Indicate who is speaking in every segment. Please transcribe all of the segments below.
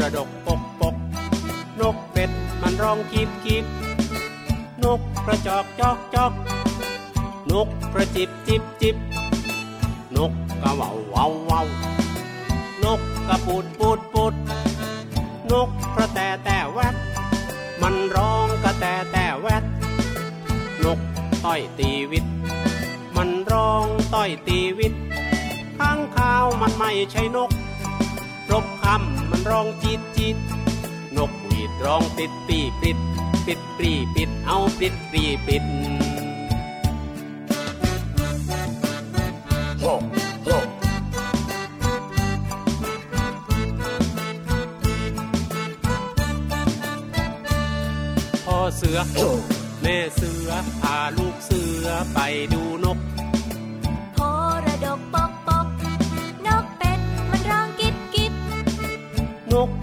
Speaker 1: ระดกปกปก นกเป็ดมันร้องกีบกีบนกกระจอกจอกจอก นกกระจิบจิบจิบ นกกระว่าเว่าเว่านกกระปูดปูดปูด นกกระแตแต่แวดมันร้องกระแตแต่แวดนกต้อยตีวิต มันร้องต้อยตีวิตข้างข้าวมันไม่ใช่นก รบคำมันร้องจีดจีดนกหวีดร้องปิดปีปิด ปิดปรีปิดเอาปิดปรีปิดพ่อเสือแม่เสือพาลูกเสือไปดูนก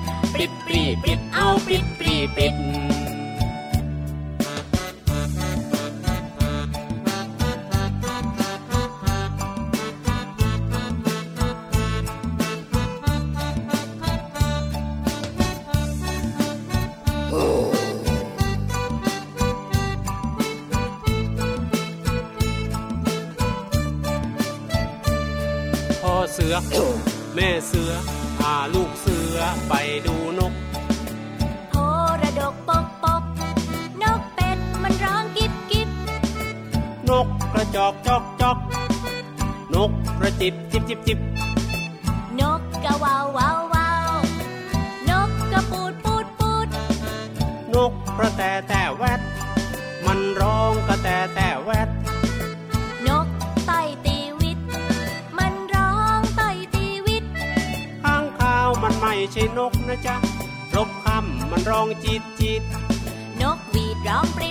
Speaker 1: ด ปรีปิดเอาปิดปรีปิดพ่อเสือ แม่เสือพาลูกเสือไป จอกจอกจอกนกกระจิบจิบจิบจิบ
Speaker 2: นกกะวาววาววาวนกกระปูดปูดปูด
Speaker 1: นกกระแตแต่แวดมันร้องกระแตแต่แวด
Speaker 2: นกต่อยตีวิต มันร้องต่อยตีวิต
Speaker 1: ข้างข้าวมันไม่ใช่นกนะจ๊ะรบคำมันร้องจีดจีด
Speaker 2: นกหวีดร้องปริ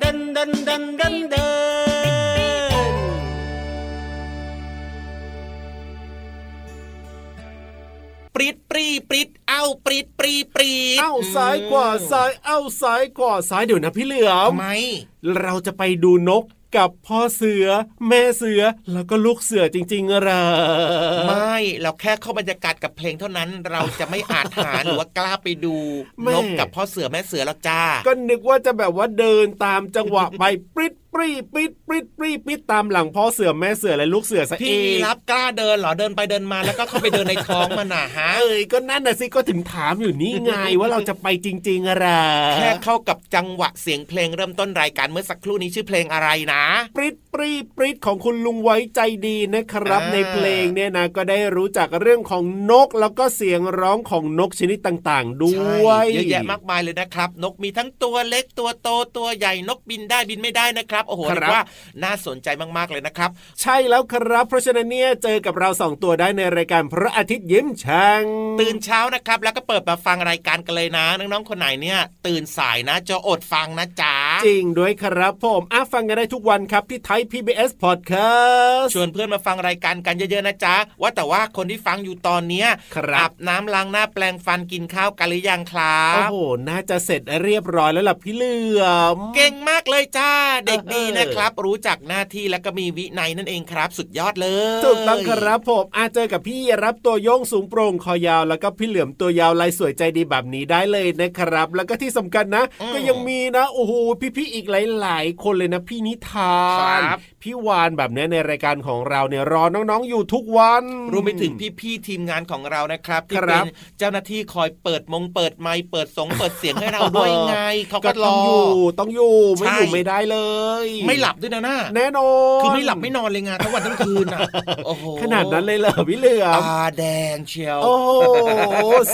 Speaker 1: ดั
Speaker 3: ริดปรีปรีดเอ้า
Speaker 4: ซ้ายขวาซ้ายเอ้าซ้ายขวาซ้ายเดี๋ยวนะพี่เหลือม
Speaker 3: ทำไม
Speaker 4: เราจะไปดูนกกับพ่อเสือแม่เสือแล้วก็ลูกเสือจริงๆเหรอ
Speaker 3: ไม่เราแค่เข้าบรรยากาศกับเพลงเท่านั้น เราจะไม่อาจหารหรือว่ากล้าไปดูนกกับพ่อเสือแม่เสือแล้วจ้า
Speaker 4: ก็นึกว่าจะแบบว่าเดินตามจังหวะไปปริดปรีปิดปริดปรีปิดตามหลังพ่อเสือแม่เสือและลูกเสือซะเอ
Speaker 3: พี่
Speaker 4: ง
Speaker 3: รับกล้าเดินเหรอเดินไปเดินมาแล้วก็เข้าไปเดินในท้องมันน่ะฮะ
Speaker 4: เอ้ยก็นั่นน่ะสิก็ถึงถามอยู่นี่ไงว่าเราจะไปจริงๆอะไร
Speaker 3: แค่เข้ากับจังหวะเสียงเพลงเริ่มต้นรายการเมื่อสักครู่นี้ชื่อเพลงอะไรนะ
Speaker 4: ปริดปรีปริดของคุณลุงไว้ใจดีนะครับ
Speaker 3: อ่า
Speaker 4: ในเพลงเนี่ยนะก็ได้รู้จักเรื่องของนกแล้วก็เสียงร้องของนกชนิดต่างๆ ด้วย
Speaker 3: เยอะแยะมากมายเลยนะครับ นกมีทั้งตัวเล็กตัวโตตัวใหญ่นกบินได้บินไม่ได้นะครับโอ้โห
Speaker 4: ครับ
Speaker 3: เรียกว่าน่าสนใจมากๆเลยนะครับ
Speaker 4: ใช่แล้วครับ เพราะฉะนั้นเนี่ยเจอกับเราสองตัวได้ในรายการพระอาทิตย์ยิ้มช่าง
Speaker 3: ตื่นเช้านะครับ แล้วก็เปิดมาฟังรายการกันเลยนะน้องๆคนไหนเนี่ย ตื่นสายนะจะอดฟังนะจ๊ะ
Speaker 4: จริงด้วยครับผมอะฟังกันได้ทุกวันครับที่ไทย PBS Podcast
Speaker 3: ชวนเพื่อนมาฟังรายการกันเยอะๆนะจ๊ะว่าแต่ว่าคนที่ฟังอยู่ตอนเนี้ย
Speaker 4: ครับ
Speaker 3: อาบน้ำล้างหน้าแปลงฟันกินข้าวกันหรือยังครั
Speaker 4: โอ้
Speaker 3: บ
Speaker 4: โหน่าจะเสร็จเรียบร้อยแล้วล่ะพี่เหลือม
Speaker 3: เก่งมากเลยจ้า เด็กดี
Speaker 4: เออ
Speaker 3: นะครับ รู้จักหน้าที่แล้วก็มีวินัยนั่นเองครับ สุดยอดเลย
Speaker 4: ถูกต้องครับผมอาเจอกับพี่รับตัวโยงสูงโปร่งคอยาวแล้วก็พี่เหลือมตัวยาวลายสวยใจดีแบบนี้ได้เลยนะครับ แล้วก็ที่สำคัญนะ ก็ยังมีนะโอ้โหพี่ๆอีกหลาย ๆ คนเลยนะพี่นิทาน
Speaker 3: ครับ
Speaker 4: พี่วานแบบเนี้ยในรายการของเราเนี่ยรอน้องๆอยู่ทุกวัน
Speaker 3: รวมไปถึงพี่ๆทีมงานของเรานะครับที่
Speaker 4: ครั
Speaker 3: เป็
Speaker 4: บ
Speaker 3: นเจ้าหน้าที่คอยเปิดมงเปิดไมค์เปิดสงเปิดเสียงให้เราด้วยไงเขา
Speaker 4: ก็
Speaker 3: ก็ร
Speaker 4: ต้อง
Speaker 3: อ
Speaker 4: อยู่ต้องอยู่ไม่อยู่
Speaker 3: ใช่
Speaker 4: ไม่ได้เลย
Speaker 3: ไม่หลับด้วยนะน่า
Speaker 4: แน่นอน
Speaker 3: คือไม่หลับไม่นอนเลยไงานทั้งวันทั้งคืนอะโอ้โห
Speaker 4: ขนาดนั้นเลยเหรอพี่เหลือม
Speaker 3: ตาแดงเชียว
Speaker 4: โอ้โห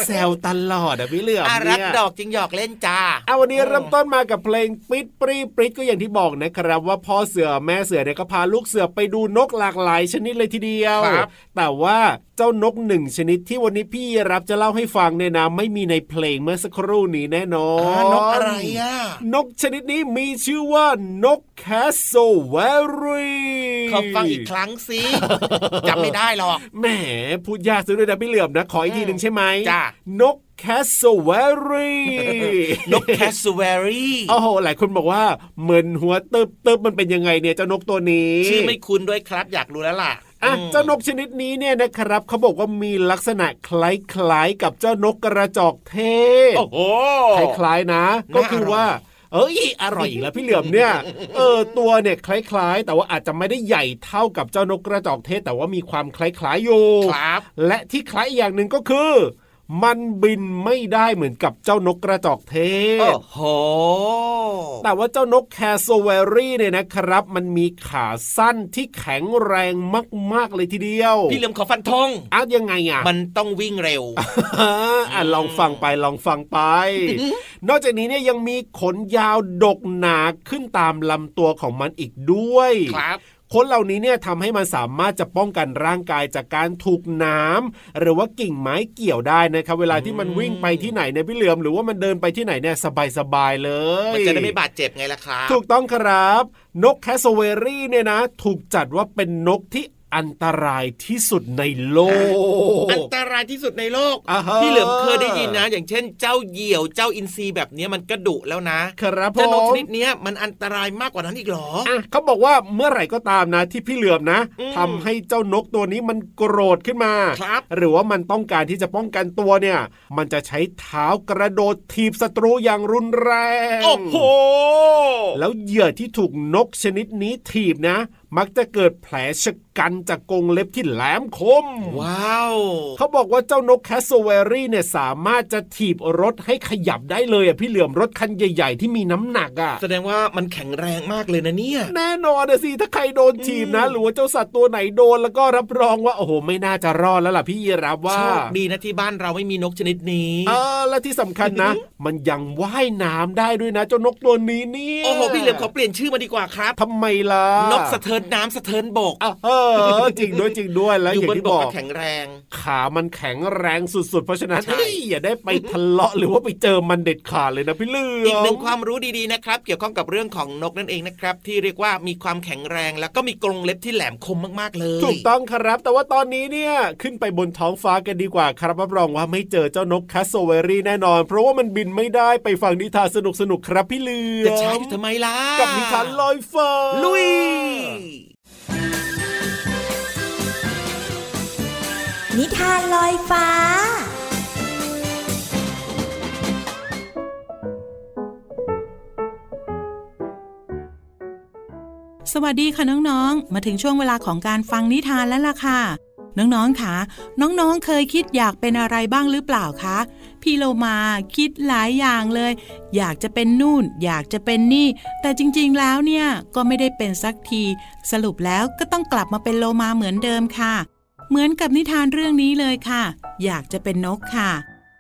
Speaker 4: แซวตลอดอะพี่เหลือม
Speaker 3: อา
Speaker 4: เนี่
Speaker 3: รัก
Speaker 4: ย
Speaker 3: ดอกจริงหยอกเล่นจ้า
Speaker 4: เอาวันนี้เริ่มต้นมากับเพลงปิดปรีปริดก็อย่างที่บอกนะครับว่าพ่อเสือแม่เสือเนี่ยก็พาลูกเสือไปดูนกหลากหลายชนิดเลยทีเดียว
Speaker 3: ครับ
Speaker 4: แต่ว่า เจ้านกหนึ่งชนิดที่วันนี้พี่รับจะเล่าให้ฟังเนี่ยนะไม่มีในเพลงเมื่อสักครู่นี้แน่นอน
Speaker 3: อ่านกอะไรอะ
Speaker 4: นกชนิดนี้มีชื่อว่านกแคสโซเวรี
Speaker 3: เขาฟังอีกครั้งสิจำไม่ได้หรอก
Speaker 4: แหมพูดยากซะด้วยนะพี่เหลือมนะ ขออีกทีหนึ่งใช่ไหม
Speaker 3: จ้ะ
Speaker 4: นกแคสโซเวรี
Speaker 3: นกแคสซูเวรี
Speaker 4: โอ้โห หลายคนบอกว่าเหมือนหัวเติบเติบมันเป็นยังไงเนี่ยเจ้านกตัวนี้
Speaker 3: ชื่อไม่คุ้นด้วยครับอยากรู้แล้วล่ะ
Speaker 4: อะ
Speaker 3: อืม
Speaker 4: เจ้านกชนิดนี้เนี่ยนะครับเขาบอกว่ามีลักษณะคล้ายๆกับเจ้านกกระจอกเทศ
Speaker 3: โอ้โห
Speaker 4: คล้ายๆนะ ก็คือว่าเอ้ยอร่อยอีกแล้วพี่เหลือมเนี่ยเออตัวเนี่ยคล้าย ๆ แต่ว่าอาจจะไม่ได้ใหญ่เท่ากับเจ้านกกระจอกเทศ แต่ว่ามีความคล้ายๆอยู่
Speaker 3: ครับ
Speaker 4: และที่คล้ายอีกอย่างหนึ่งก็คือ มันบินไม่ได้เหมือนกับเจ้านกกระจอกเทศ
Speaker 3: โอ้โห
Speaker 4: แต่ว่าเจ้านกแคสโซเวรี่เนี่ยนะครับ มันมีขาสั้นที่แข็งแรงมาก ๆ เลยทีเดียว
Speaker 3: พี่เหลือมขอฟันธง
Speaker 4: อ้าวยังไงอะ
Speaker 3: มันต้องวิ่งเร็ว
Speaker 4: อะลองฟังไปลองฟังไป นอกจากนี้เนี่ยยังมีขนยาวดกหนาขึ้นตามลำตัวของมันอีกด้วย
Speaker 3: ครับ
Speaker 4: ขนเหล่านี้เนี่ยทำให้มันสามารถจะป้องกันร่างกายจากการถูกน้ำหรือว่ากิ่งไม้เกี่ยวได้นะครับเวลาที่มันวิ่งไปที่ไหนเนี่ยพี่เหลือมหรือว่ามันเดินไปที่ไหนเนี่ยสบายๆเลย
Speaker 3: มันจะได้ไม่บาดเจ็บไงล่ะครับ
Speaker 4: ถูกต้องครับ นกแคสโซเวรี่เนี่ยนะ ถูกจัดว่าเป็นนกที่ อันตรายที่สุดในโลกก
Speaker 3: อันตรายที่สุดในโลก
Speaker 4: อ่าฮะ
Speaker 3: พี่เหลือมเคยได้ยินนะ อย่างเช่น เจ้าเหยี่ยวเจ้าอินทรีแบบเนี้ยมันก็ดุแล้วนะครับ
Speaker 4: ผม
Speaker 3: เจ้านกชนิดเนี้ยมันอันตรายมากกว่านั้นอีกเหรอ
Speaker 4: อะเขาบอกว่าเมื่อไหร่ก็ตามนะที่พี่เหลือมนะ
Speaker 3: อืม
Speaker 4: ทำให้เจ้านกตัวนี้มันโกรธขึ้นมา
Speaker 3: ครับ
Speaker 4: หรือว่ามันต้องการที่จะป้องกันตัวเนี่ย มันจะใช้เท้ากระโดดถีบศัตรูอย่างรุนแรง
Speaker 3: โอ้โห
Speaker 4: แล้วเหยื่อที่ถูกนกชนิดนี้ถีบนะมักจะเกิดแผลฉกรรจ์จากกรงเล็บที่แหลมคม
Speaker 3: ว้าว
Speaker 4: เขาบอกว่าเจ้านกแคสโซเวรี่เนี่ยสามารถจะถีบรถให้ขยับได้เลยอะพี่เหลือมรถคันใหญ่ ๆ ที่มีน้ำหนักอะ
Speaker 3: แสดงว่ามันแข็งแรงมากเลยนะเนี่ย
Speaker 4: แน่นอนนะสิถ้าใครโดนถีบนะ หรือว่าเจ้าสัตว์ตัวไหนโดนแล้วก็รับรองว่าโอ้โหไม่น่าจะรอดแล้วล่ะพี่ยีรับว่า
Speaker 3: โชคดีนะที่บ้านเราไม่มีนกชนิดนี้
Speaker 4: เออและที่สำคัญนะ มันยังว่ายน้ำได้ด้วยนะเจ้านกตัวนี้เนี่ย
Speaker 3: โอ้โหพี่เหลือมขอเปลี่ยนชื่อมาดีกว่าครับ
Speaker 4: ทำไมล่ะ
Speaker 3: นกสะเทินน้ำสะเทินบก
Speaker 4: อะเออจริงด้วยจริงด้วยแล้ว
Speaker 3: อยู่
Speaker 4: อย่า
Speaker 3: บ
Speaker 4: ง
Speaker 3: น
Speaker 4: ที่
Speaker 3: บบก
Speaker 4: อก
Speaker 3: ก็แข็งแรง
Speaker 4: ขามันแข็งแรงสุดๆ เพราะฉะนั้น
Speaker 3: ใช่
Speaker 4: เฮ้ยอย่าได้ไปทะเลาะหรือว่าไปเจอมันเด็ดขาดเลยนะพี่เหลือม
Speaker 3: อีกหนึ่งความรู้ดีๆนะครับ เกี่ยวข้องกับเรื่องของนกนั่นเองนะครับ ที่เรียกว่ามีความแข็งแรงแล้วก็มีกรงเล็บที่แหลมคมมากๆเลย
Speaker 4: ถูกต้องครับ แต่ว่าตอนนี้เนี่ยขึ้นไปบนท้องฟ้ากันดีกว่าครับรับรองว่าไม่เจอเจ้านกแคสโซเวรี่แน่นอน เพราะว่ามันบินไม่ได้ไปฟังนิทานสนุกๆครับพี่เหลือม
Speaker 3: จะใช้อยู่ทำไมล่ะ
Speaker 4: กับนิทานลอยฟ้า
Speaker 3: ลุย
Speaker 5: นิทานลอยฟ้า
Speaker 6: สวัสดีค่ะน้องๆ มาถึงช่วงเวลาของการฟังนิทานแล้วล่ะค่ะ น้องๆค่ะ น้องๆ เคยคิดอยากเป็นอะไรบ้างหรือเปล่าคะ พี่โลมาคิดหลายอย่างเลย อยากจะเป็นนู่น อยากจะเป็นนี่ แต่จริงๆ แล้วเนี่ยก็ไม่ได้เป็นสักที สรุปแล้วก็ต้องกลับมาเป็นโลมาเหมือนเดิมค่ะ เหมือนกับนิทานเรื่องนี้เลยค่ะ อยากจะเป็นนกค่ะ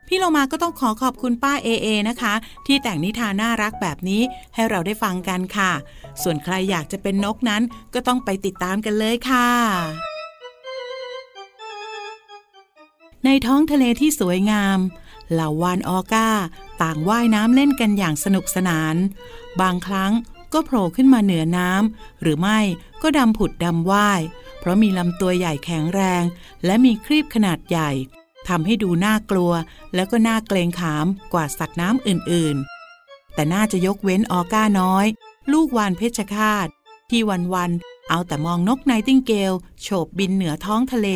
Speaker 6: พี่โลมาก็ต้องขอขอบคุณป้าเอเอนะคะ ที่แต่งนิทานน่ารักแบบนี้ให้เราได้ฟังกันค่ะ ส่วนใครอยากจะเป็นนกนั้นก็ต้องไปติดตามกันเลยค่ะ ในท้องทะเลที่สวยงามเหล่าวานออก้า ต่างว่ายน้ำเล่นกันอย่างสนุกสนาน บางครั้ง ก็โผล่ขึ้นมาเหนือน้ำหรือไม่ก็ดำผุดดำว่าย เพราะมีลำตัวใหญ่แข็งแรง และมีครีบขนาดใหญ่ทำให้ดูน่ากลัว แล้วก็น่าเกรงขามกว่าสัตว์น้ำอื่นๆ แต่น่าจะยกเว้นออก้าน้อย ลูกวานเพชฌฆาตที่วันๆเอาแต่มองนกไนติงเกลโฉบบินเหนือท้องทะเล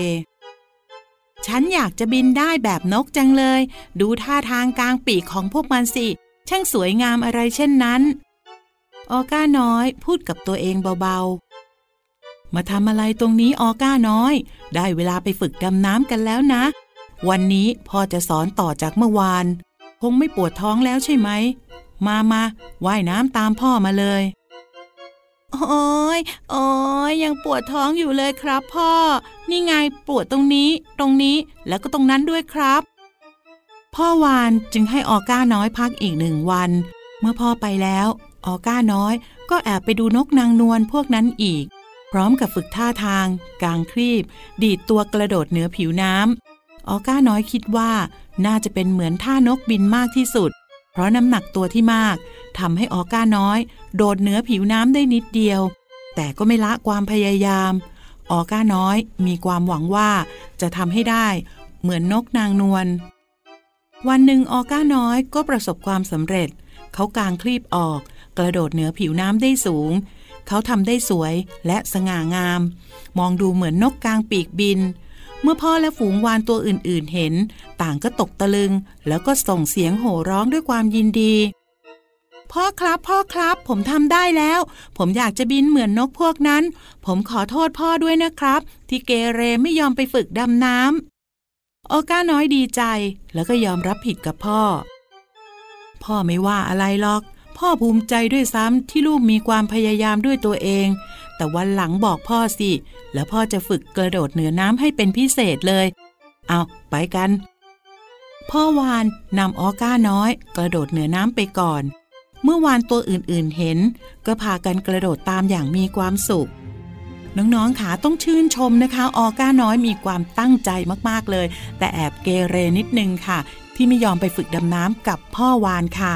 Speaker 6: ฉันอยากจะบินได้แบบนกจังเลย ดูท่าทางกลางปีกของพวกมันสิ ช่างสวยงามอะไรเช่นนั้น ออก้าน้อยพูดกับตัวเองเบาๆ มาทำอะไรตรงนี้ออก้าน้อย ได้เวลาไปฝึกดำน้ำกันแล้วนะ วันนี้พ่อจะสอนต่อจากเมื่อวาน คงไม่ปวดท้องแล้วใช่ไหม มามาว่ายน้ำตามพ่อมาเลย โอ้ยโอ้ยยังปวดท้องอยู่เลยครับพ่อ นี่ไงปวดตรงนี้ ตรงนี้แล้วก็ตรงนั้นด้วยครับ พ่อวานจึงให้ออก้าน้อยพักอีกหนึ่งวัน เมื่อพ่อไปแล้ว ออก้าน้อย ก็แอบไปดูนกนางนวลพวกนั้นอีก พร้อมกับฝึกท่าทาง กางครีบ ดีดตัวกระโดดเหนือผิวน้ำออก้าน้อยคิดว่าน่าจะเป็นเหมือนท่านกบินมากที่สุด เพราะน้ำหนักตัวที่มากทำให้ออก้าน้อย โดดเหนือผิวน้ำได้นิดเดียว แต่ก็ไม่ละความพยายาม ออก้าน้อยมีความหวังว่าจะทำให้ได้ เหมือนนกนางนวลวันหนึ่งออก้าน้อยก็ประสบความสำเร็จ เขากางคลีบออก กระโดดเหนือผิวน้ำได้สูง เขาทำได้สวยและสง่างาม มองดูเหมือนนกกลางปีกบิน เมื่อพ่อและฝูงวานตัวอื่นๆเห็น ต่างก็ตกตะลึง แล้วก็ส่งเสียงโห่ร้องด้วยความยินดี พ่อครับพ่อครับ ผมทำได้แล้ว ผมอยากจะบินเหมือนนกพวกนั้น ผมขอโทษพ่อด้วยนะครับ ที่เกเรไม่ยอมไปฝึกดำน้ำออก้าน้อยดีใจแล้วก็ยอมรับผิดกับพ่อ พ่อไม่ว่าอะไรหรอก พ่อภูมิใจด้วยซ้ำที่ลูกมีความพยายามด้วยตัวเอง แต่วันหลังบอกพ่อสิ แล้วพ่อจะฝึกกระโดดเหนือน้ำให้เป็นพิเศษเลย เอาไปกัน พ่อวานนำออก้าน้อย กระโดดเหนือน้ำไปก่อน เมื่อวานตัวอื่นๆเห็น ก็พากันกระโดดตามอย่างมีความสุขน้องๆขาต้องชื่นชมนะคะ ออก้าน้อยมีความตั้งใจมากๆเลย แต่แอบเกเรนิดนึงค่ะ ที่ไม่ยอมไปฝึกดำน้ำกับพ่อวานค่ะ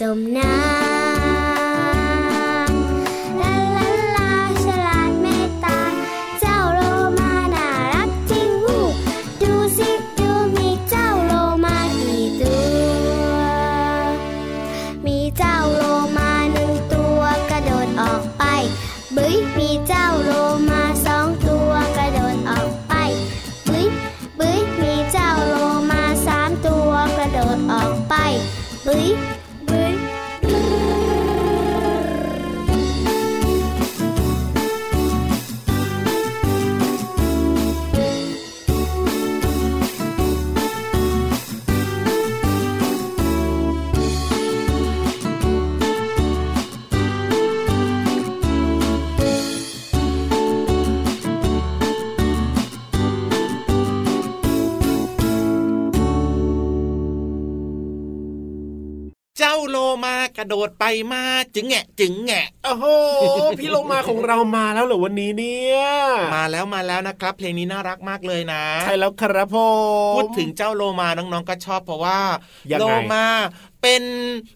Speaker 7: จมน้ำ กระโดดไปมาจึ
Speaker 3: งแงะจึงแงะ
Speaker 4: โอ้โหพี่โลมาของเรามาแล้วเหรอวันนี้เนี่ย
Speaker 3: มาแล้วมาแล้วนะครับ เพลงนี้น่ารักมากเลยนะ
Speaker 4: ใช่แล้วครับผม
Speaker 3: พูดถึงเจ้าโลมาน้องๆก็ชอบเพราะว่า
Speaker 4: ยังไง
Speaker 3: โลมา เป็น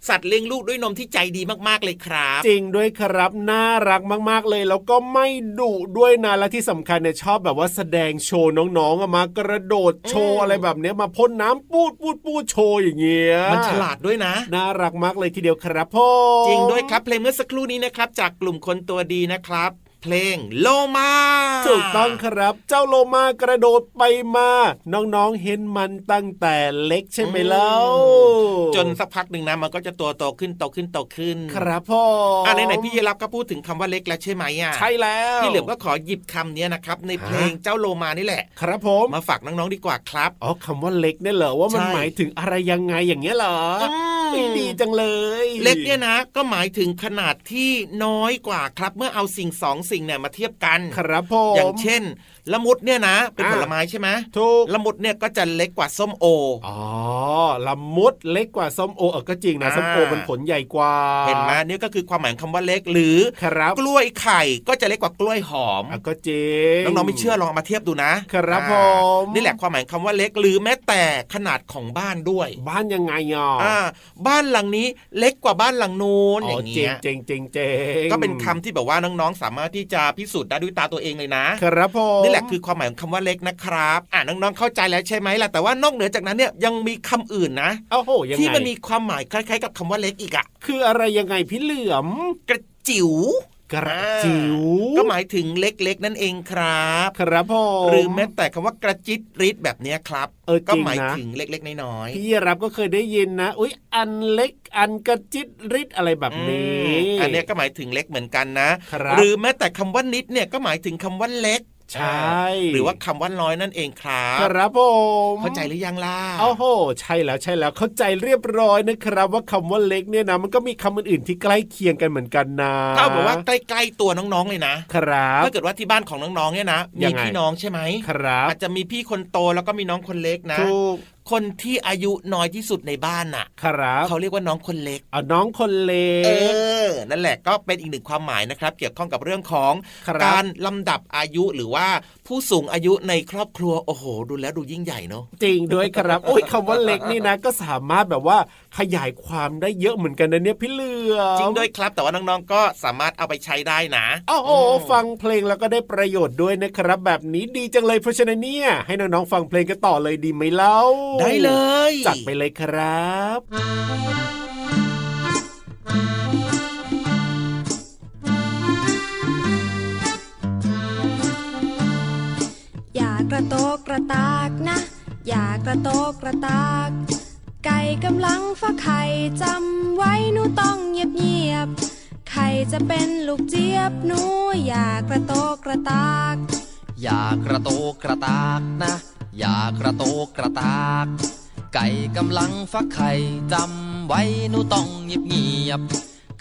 Speaker 3: สัตว์เลี้ยงลูกด้วยนมที่ใจดีมากๆเลยครับ
Speaker 4: จริงด้วยครับน่ารักมากๆเลย แล้วก็ไม่ดุด้วยนะและที่สำคัญเนี่ยชอบแบบว่าแสดงโชว์น้องๆอะมากระโดดโชว์อะไรแบบเนี้ยมาพ่นน้ำปูดปูดปูดโชว์อย่างเงี้ย
Speaker 3: มันฉลาดด้วยนะ
Speaker 4: น่ารักมากเลยทีเดียวครับพ่อ
Speaker 3: จริงด้วยครับเพลงเมื่อสักครู่นี้นะครับจากกลุ่มคนตัวดีนะครับ เพลงโลมา
Speaker 4: ถูกต้องครับ เจ้าโลมากระโดดไปมา น้องๆเห็นมันตั้งแต่เล็กใช่ไหมเล่า
Speaker 3: จนสักพักหนึ่งนะมันก็จะตัวโตขึ้นโตขึ้นโตขึ้น
Speaker 4: ครับพ่อ
Speaker 3: อะ
Speaker 4: อะ
Speaker 3: ไหนๆพี่เยรับก็พูดถึงคำว่าเล็กแล้วใช่ไหมอะ
Speaker 4: ใช่แล้ว
Speaker 3: พี่เหลือมก็ขอหยิบคำเนี้ยนะครับในเพลงเจ้าโลมานี่แหละ
Speaker 4: ครับผม
Speaker 3: มาฝากน้องๆดีกว่าครับ
Speaker 4: อ๋อคำว่าเล็กเนี่ยเหรอว่ามัน
Speaker 3: ใช่
Speaker 4: หมายถึงอะไรยังไงอย่างเงี้ยเหรอ
Speaker 3: อืม
Speaker 4: ไม่ดีจังเลย
Speaker 3: เล็กเนี่ยนะ ก็หมายถึงขนาดที่น้อยกว่าครับเมื่อเอาสิ่งสองสิ่งเนี่ยมาเทียบกัน
Speaker 4: ครับผม
Speaker 3: อย่างเช่นละมุดเนี่ยนะ เป็น
Speaker 4: อ่า
Speaker 3: ผลไม้ใช่ไหม
Speaker 4: ถูก
Speaker 3: ละมุดเนี่ยก็จะเล็กกว่าส้มโอ
Speaker 4: อ๋อละมุดเล็กกว่าส้มโอเออก็จริงนะ
Speaker 3: อ่า
Speaker 4: ส้มโอมันผลใหญ่กว่า
Speaker 3: เห็นไหมนี่ก็คือความหมายของคำว่าเล็กหรือ
Speaker 4: ครับ
Speaker 3: กล้วยไข่ก็จะเล็กกว่ากล้วยหอม
Speaker 4: อะก็จริง
Speaker 3: น้องๆไม่เชื่อลองเอามาเทียบดูนะครับอ่า
Speaker 4: ผม
Speaker 3: นี่แหละความหมายคำว่าเล็กหรือแม้แต่ขนาดของบ้านด้วย
Speaker 4: บ้านยังไงอะ
Speaker 3: อ่าบ้านหลังนี้เล็กกว่าบ้านหลังนู้น
Speaker 4: อ๋
Speaker 3: อ
Speaker 4: อย่างจริ
Speaker 3: เงี้
Speaker 4: ง
Speaker 3: ย
Speaker 4: จริงจริงจริง
Speaker 3: ก็เป็นคำที่แบบว่าน้องๆสามารถที่จะพิสูจน์ได้ด้วยตาตัวเองเลยนะ
Speaker 4: ครับผม
Speaker 3: นี่แหละคือความหมายของคำว่าเล็กนะครับ อ่าน้องๆเข้าใจแล้วใช่ไหมล่ะแต่ว่านอกเหนือจากนั้นเนี่ยยังมีคำอื่นนะ
Speaker 4: โอ้โหยังไง
Speaker 3: ที่มันมีความหมายคล้าย ๆ กับคำว่าเล็กอีกอะ
Speaker 4: คืออะไรยังไงพี่เหลือม
Speaker 3: กระจิ๋ว
Speaker 4: กระจิ๋ว
Speaker 3: ก็หมายถึงเล็กๆ นั่นเองครับ
Speaker 4: ครับผม
Speaker 3: หรือแม้แต่คำว่ากระจิตริดแบบเนี้ยครับ
Speaker 4: เออ
Speaker 3: ก็
Speaker 4: จริง
Speaker 3: หมาย
Speaker 4: นะ
Speaker 3: ถึงเล็กๆน้อยๆ
Speaker 4: พี่รับก็เคยได้ยินนะ อุ้ยอันเล็กอันกระจิตริดอะไรแบบนี้
Speaker 3: อืมอันเนี้ยก็หมายถึงเล็กเหมือนกันนะ
Speaker 4: ครับ
Speaker 3: หรือแม้แต่คำว่านิดเนี่ยก็หมายถึงคำว่าเล็ก
Speaker 4: ใช่
Speaker 3: หรือว่าคำว่าน้อยนั่นเองครับ
Speaker 4: ครับผม
Speaker 3: เข้าใจหรือยังล่ะ
Speaker 4: โอ้โห ใช่แล้วใช่แล้วเข้าใจเรียบร้อยนะครับ ว่าคำว่าเล็กเนี่ยนะมันก็มีคำอื่นๆที่ใกล้เคียงกันเหมือนกันนะ
Speaker 3: ถ้าบอกว่าใกล้ๆตัวน้องๆเลยนะครับถ้าเกิดว่าที่บ้านของน้องๆเนี่ยนะ
Speaker 4: ยั
Speaker 3: มี
Speaker 4: งไง
Speaker 3: พี่น้องใช่ไหม
Speaker 4: ครับ
Speaker 3: อาจจะมีพี่คนโตแล้วก็มีน้องคนเล็กนะ
Speaker 4: ถูก
Speaker 3: คนที่อายุน้อยที่สุดในบ้านน่ะ
Speaker 4: ครับ
Speaker 3: เขาเรียกว่าน้องคนเล็ก
Speaker 4: เอาน้องคนเล็
Speaker 3: เอกอนั่นแหละก็เป็นอีกหนึ่งความหมายนะครับ เกี่ยวข้องกับเรื่องของ
Speaker 4: ครับ
Speaker 3: การลำดับอายุหรือว่าผู้สูงอายุในครอบครัวโอ้โห ดูแล้วดูยิ่งใหญ่เนาะ
Speaker 4: จริงด้วยครับ โอ้ยคำว่าเล็กนี่นะ ก็สามารถแบบว่าขยายความได้เยอะเหมือนกันนะเนี่ยพี่เหลือม
Speaker 3: จริงด้วยครับแต่ว่าน้องๆก็สามารถเอาไปใช้ได้นะ
Speaker 4: โอ้โหฟังเพลงแล้วก็ได้ประโยชน์ด้วยนะครับ แบบนี้ดีจังเลยเพราะฉะนั้นเนี่ยให้น้องๆฟังเพลงกันต่อเลยดีไหมเล่า
Speaker 3: ได้เลย
Speaker 4: จัดไปเลยครับ
Speaker 2: อย่ากระโตกกระตากนะ อย่ากระโตกกระตาก ไก่กำลังฟักไข่จำไว้หนูต้องเงียบเงียบๆไข่จะเป็นลูกเจี๊ยบหนู อย่ากระโตกกระตาก
Speaker 8: อย่ากระโตกกระตากนะ อย่ากระโตกกระตาก ไก่กำลังฟักไข่จำไว้หนูต้องเงียบเงียบ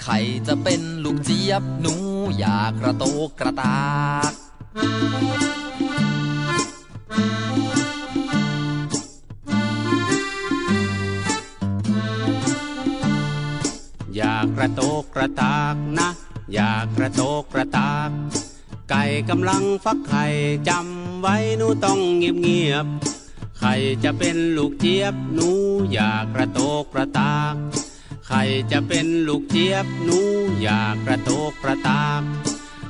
Speaker 8: ไข่จะเป็นลูกเจี๊ยบหนูอย่ากระโตกกระตาก
Speaker 1: อย่ากระโตกกระตากนะ อย่ากระโตกกระตาก ไก่กำลังฟักไข่จำไว้หนูต้องเงียบเงียบไข่จะเป็นลูกเจี๊ยบหนูอยากกระโตกกระตากไข่จะเป็นลูกเจี๊ยบหนูอยากกระโตกกระตาก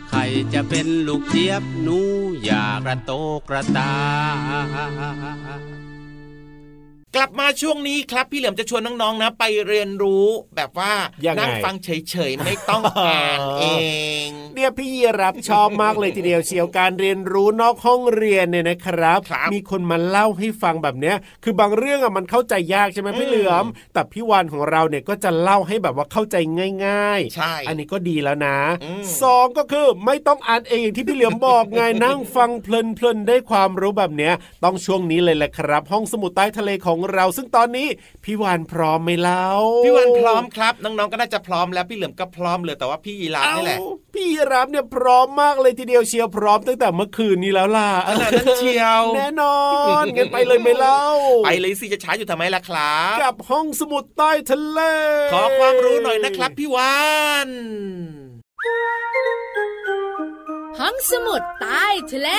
Speaker 1: ไข่จะเป็นลูกเจี๊ยบหนูอยากกระโตกกระตาก
Speaker 3: กลับมาช่วงนี้ครับ พี่เหลือมจะชวนน้องๆนะ ไปเรียนรู้แบบว่า
Speaker 4: ยังไง
Speaker 3: นั่งฟังเฉยๆไม่ต้องอ่านเอง
Speaker 4: เนี่ยพี่รับชอบมากเลยทีเดียวเชียวการเรียนรู้นอกห้องเรียนเนี่ยนะครับ
Speaker 3: ครับ
Speaker 4: มีคนมาเล่าให้ฟังแบบเนี้ย คือบางเรื่องอะมันเข้าใจยากใช่ไหมพี่เหลือม แต่พี่วานของเราเนี่ยก็จะเล่าให้แบบว่าเข้าใจง่ายๆ
Speaker 3: ใช่
Speaker 4: อันนี้ก็ดีแล้วนะ
Speaker 3: อืม
Speaker 4: สองก็คือไม่ต้องอ่านเองอย่างที่พี่เหลือมบอกไงนั่งฟังเพลินๆได้ความรู้แบบเนี้ยต้องช่วงนี้เลยแหละครับ ห้องสมุดใต้ทะเลของเรา ซึ่งตอนนี้พี่วานพร้อมไหมเล่า
Speaker 3: พี่วานพร้อมครับ น้องๆก็น่าจะพร้อมแล้วพี่เหลือมก็พร้อมเลยแต่ว่าพี่ยีราฟนี่แหละ
Speaker 4: พี่ยีราฟเนี่ยพร้อมมากเลยทีเดียวเชียวพร้อมตั้งแต่เมื่อคืนนี้แล้วล่ะ
Speaker 3: ขนาดนั้นเชียว
Speaker 4: แน่นอนงั้นไปเลยไหมเล่า
Speaker 3: ไปเลยสิจะช้าอยู่ทำไมล่ะครับ
Speaker 4: กับห้องสมุดใต้ทะเล
Speaker 3: ขอความรู้หน่อยนะครับพี่วาน
Speaker 9: ห้องสมุดใต้ทะเล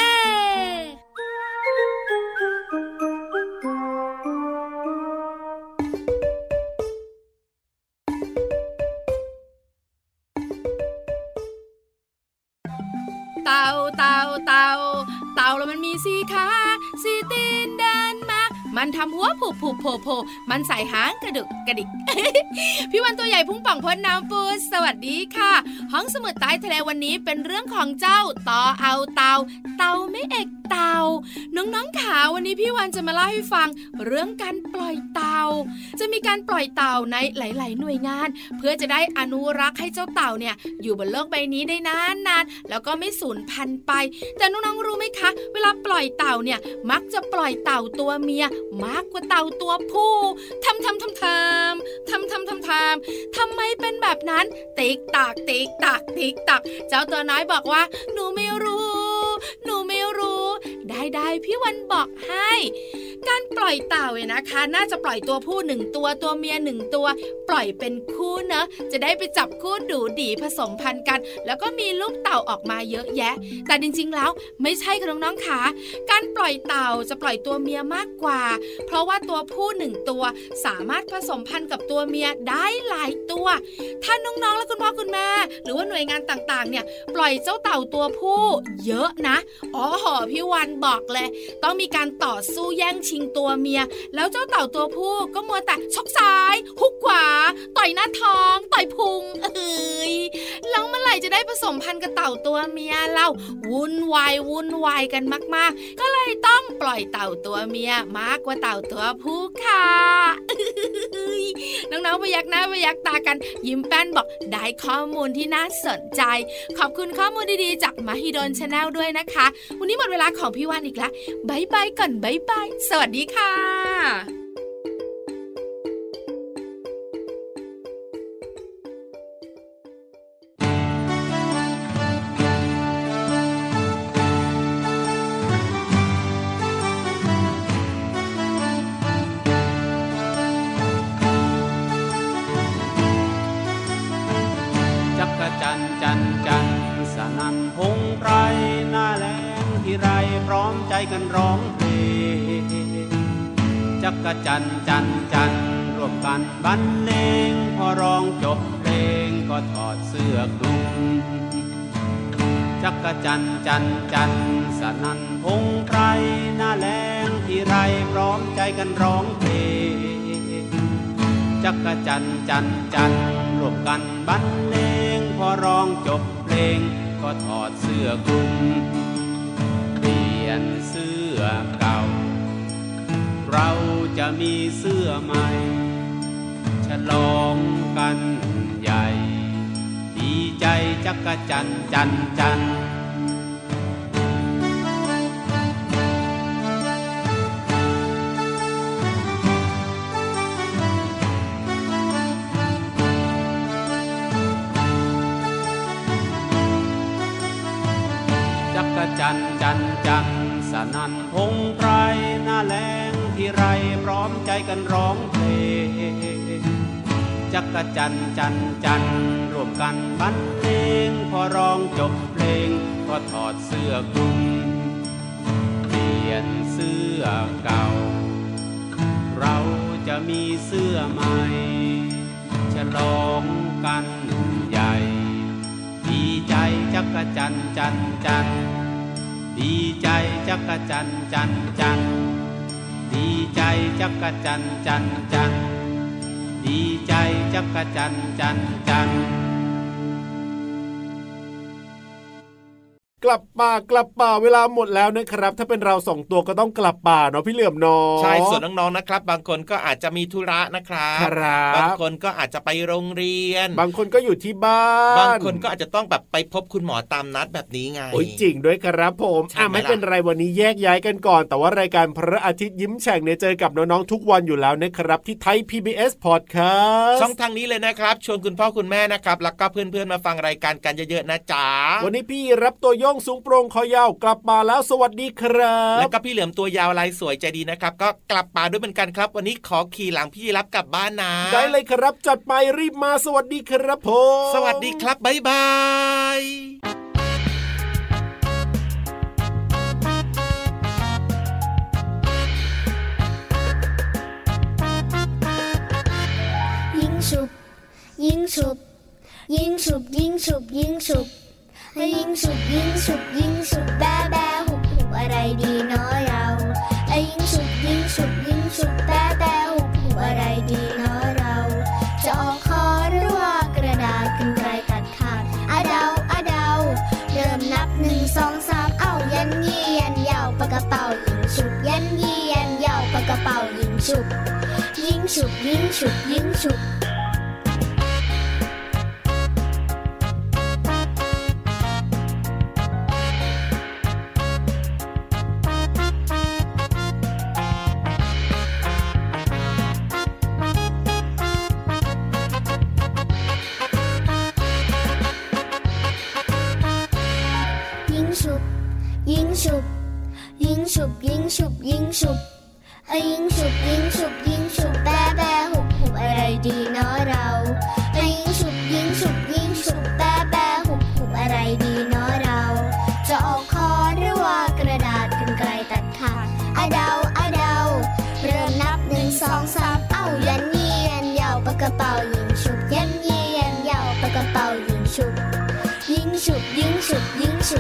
Speaker 9: เต่าเต่าเต่าเต่าแล้วมันมีสีขาสีตีนแดง มันทำหัวผูกผูกโผล่โผมันใส่หางกระดึกกระดิก พี่วันตัวใหญ่พุ่งป่องพ้นน้ำปูสวัสดีค่ะ ห้องสมุดใต้ทะเลวันนี้เป็นเรื่องของเจ้าต่อเอาเตา เตาไม่เอกเตา น้องๆขาวันนี้พี่วันจะมาเล่าให้ฟัง เรื่องการปล่อยเตา จะมีการปล่อยเต่าในหลาย ๆ หน่วยงาน เพื่อจะได้อนุรักษ์ให้เจ้าเต่าเนี่ยอยู่บนโลกใบนี้ได้นานๆแล้วก็ไม่สูญพันธุ์ไป แต่น้องๆรู้ไหมคะ เวลาปล่อยเต่าเนี่ยมักจะปล่อยเต่าตัวเมียมากกว่าเต่าตัวผู้ทำทำทำทำทำทำทำทำทำไมเป็นแบบนั้น ติ๊กตากติ๊กตากติ๊กตากเจ้าตัวน้อยบอกว่า หนูไม่รู้ หนูไม่รู้ ได้ได้พี่วันบอกให้ การปล่อยเต่าเนี่ยนะคะ น่าจะปล่อยตัวผู้หนึ่งตัวตัวเมียหนึ่งตัว ปล่อยเป็นคู่เนอะจะได้ไปจับคู่ดูดีผสมพันธุ์กัน แล้วก็มีลูกเต่าออกมาเยอะแยะ แต่จริงๆแล้วไม่ใช่ค่ะน้องๆค่ะการปล่อยเต่าจะปล่อยตัวเมียมากกว่า เพราะว่าตัวผู้หนึ่งตัวสามารถผสมพันธุ์กับตัวเมียได้หลายตัว ถ้าน้องๆและคุณพ่อคุณแม่ หรือว่าหน่วยงานต่างๆ เนี่ยปล่อยเจ้าเต่าตัวผู้เยอะนะอ๋อหอพี่วันบอกเลย ต้องมีการต่อสู้แย่งชิงตัวเมีย แล้วเจ้าเต่าตัวผู้ก็มัวแต่ชกซ้ายฮุกขวา ต่อยหน้าท้อง ต่อยพุงเอ้ยแล้วเมื่อไหร่จะได้ผสมพันธุ์กับเต่าตัวเมียเล่าวุ่นวายวุ่นวายกันมาก ๆ ก็เลยต้องปล่อยเต่าตัวเมียมากกว่าเต่าตัวผู้ค่ะน้องๆพยักหน้าพยักตากัน ยิ้มแป้นบอกได้ข้อมูลที่น่าสนใจ ขอบคุณข้อมูลดีๆ จากมหิดล Channel ด้วยนะคะ วันนี้หมดเวลาของพี่วานอีกแล้ว bye bye ก่อน bye bye สวัสดีค่ะ
Speaker 1: บรรเลงพอร้องจบเพลงก็ถอดเสื้อกลุ่มจักจันจันจันสนันพงไพรหน้าแลงที่ไรพร้อมใจกันร้องเพลงจักจันจันจันรวมกันบรรเลงพอร้องจบเพลงก็ถอดเสื้อกลุ่มเปลี่ยนเสื้อเก่า เราจะมีเสื้อใหม่ ฉลองกันใหญ่ ดีใจจักจันจันจันจันจันจันสนันพงไพรหน้าแรงที่ไรพร้อมใจกันร้องเพลง จักจันจันจันร่วมกันบรรเลง พอร้องจบเพลง ก็ถอดเสื้อกลุ่มเปลี่ยนเสื้อเก่า เราจะมีเสื้อใหม่ฉลองกันใหญ่ ดีใจจักจันจันจันดีใจจักจันจันจันดีใจจักจันจันจัน ดีใจจักจันจันจัน
Speaker 4: กลับป่ากลับป่าเวลาหมดแล้วนะครับ ถ้าเป็นเราสองตัวก็ต้องกลับป่าเนาะพี่เหลือมน้อง
Speaker 3: ใช่ส่วนน้องๆนะครับ บางคนก็อาจจะมีธุระนะครับ
Speaker 4: ครับ
Speaker 3: บางคนก็อาจจะไปโรงเรียน
Speaker 4: บางคนก็อยู่ที่บ้าน
Speaker 3: บางคนก็อาจจะต้องแบบไปพบคุณหมอตามนัดแบบนี้ไง
Speaker 4: โอ้ยจริงด้วยครับผมอะไม่เป็นไรวันนี้แยกย้ายกันก่อน แต่ว่ารายการพระอาทิตย์ยิ้มแฉ่งเนี่ยเจอกับน้องๆทุกวันอยู่แล้วนะครับ ที่ไทย PBS Podcast
Speaker 3: ช่องทางนี้เลยนะครับ ชวนคุณพ่อคุณแม่นะครับแล้วก็เพื่อนๆมาฟังรายการกันเยอะๆนะจ๊ะ
Speaker 4: วันนี้พี่รับตัวโยงสูงโปร่งคอยาวกลับมาแล้วสวัสดีครับ แล้
Speaker 3: วก็พี่เหลือมตัวยาวลายสวยใจดีนะครับ ก็กลับมาด้วยเหมือนกันครับ วันนี้ขอขี่หลังพี่รับกลับบ้านนะ
Speaker 4: ได้เลยครับจัดไปรีบมาสวัสดีครับผม
Speaker 3: สวัสดีครับบ๊ายบาย
Speaker 7: ยิงฉุบยิงฉุบยิงฉุบยิงฉุบยิงฉุบ ยิงฉุบยิงฉุบยิงฉุบแบแบหุบหุบอะไรดีน้อเราไอ้ยิงฉุบยิงฉุบยิงฉุบแบแบหุบหุบอะไรดีน้อเรา จะออกคอหรือว่ากระดาษกันไกลตัดขาดอะเดาอะเดาเริ่มนับหนึ่งสองสามเอ้ายันยี่ยันยาวปากกระเป๋ายิงฉุบยันยี่ยันยาวปากกระเป๋ายิงฉุบยิงฉุบยิงฉุบยิงฉุบฉุบ 个包英雄 emell balling 音树音树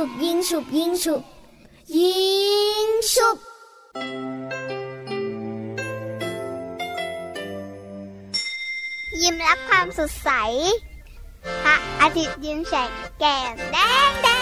Speaker 7: ฉุบยิงฉุบยิงฉุบยิงฉุบยิ้มรับความสดใส พระอาทิตย์ยิ้มแฉกแก้มแดงแดง